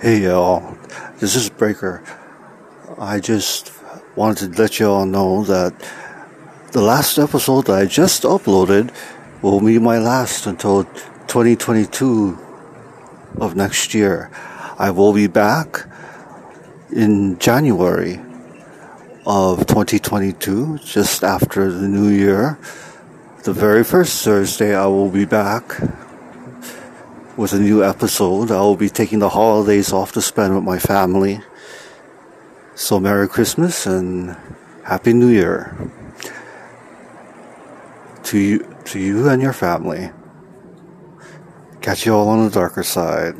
Hey y'all, this is Breaker. I just wanted to let y'all know that the last episode that I just uploaded will be my last until 2022 of next year. I will be back in January of 2022, just after the new year. The very first Thursday, I will be back with a new episode. I will be taking the holidays off to spend with my family. So, Merry Christmas and Happy New Year to you, to you and your family. Catch you all on the darker side.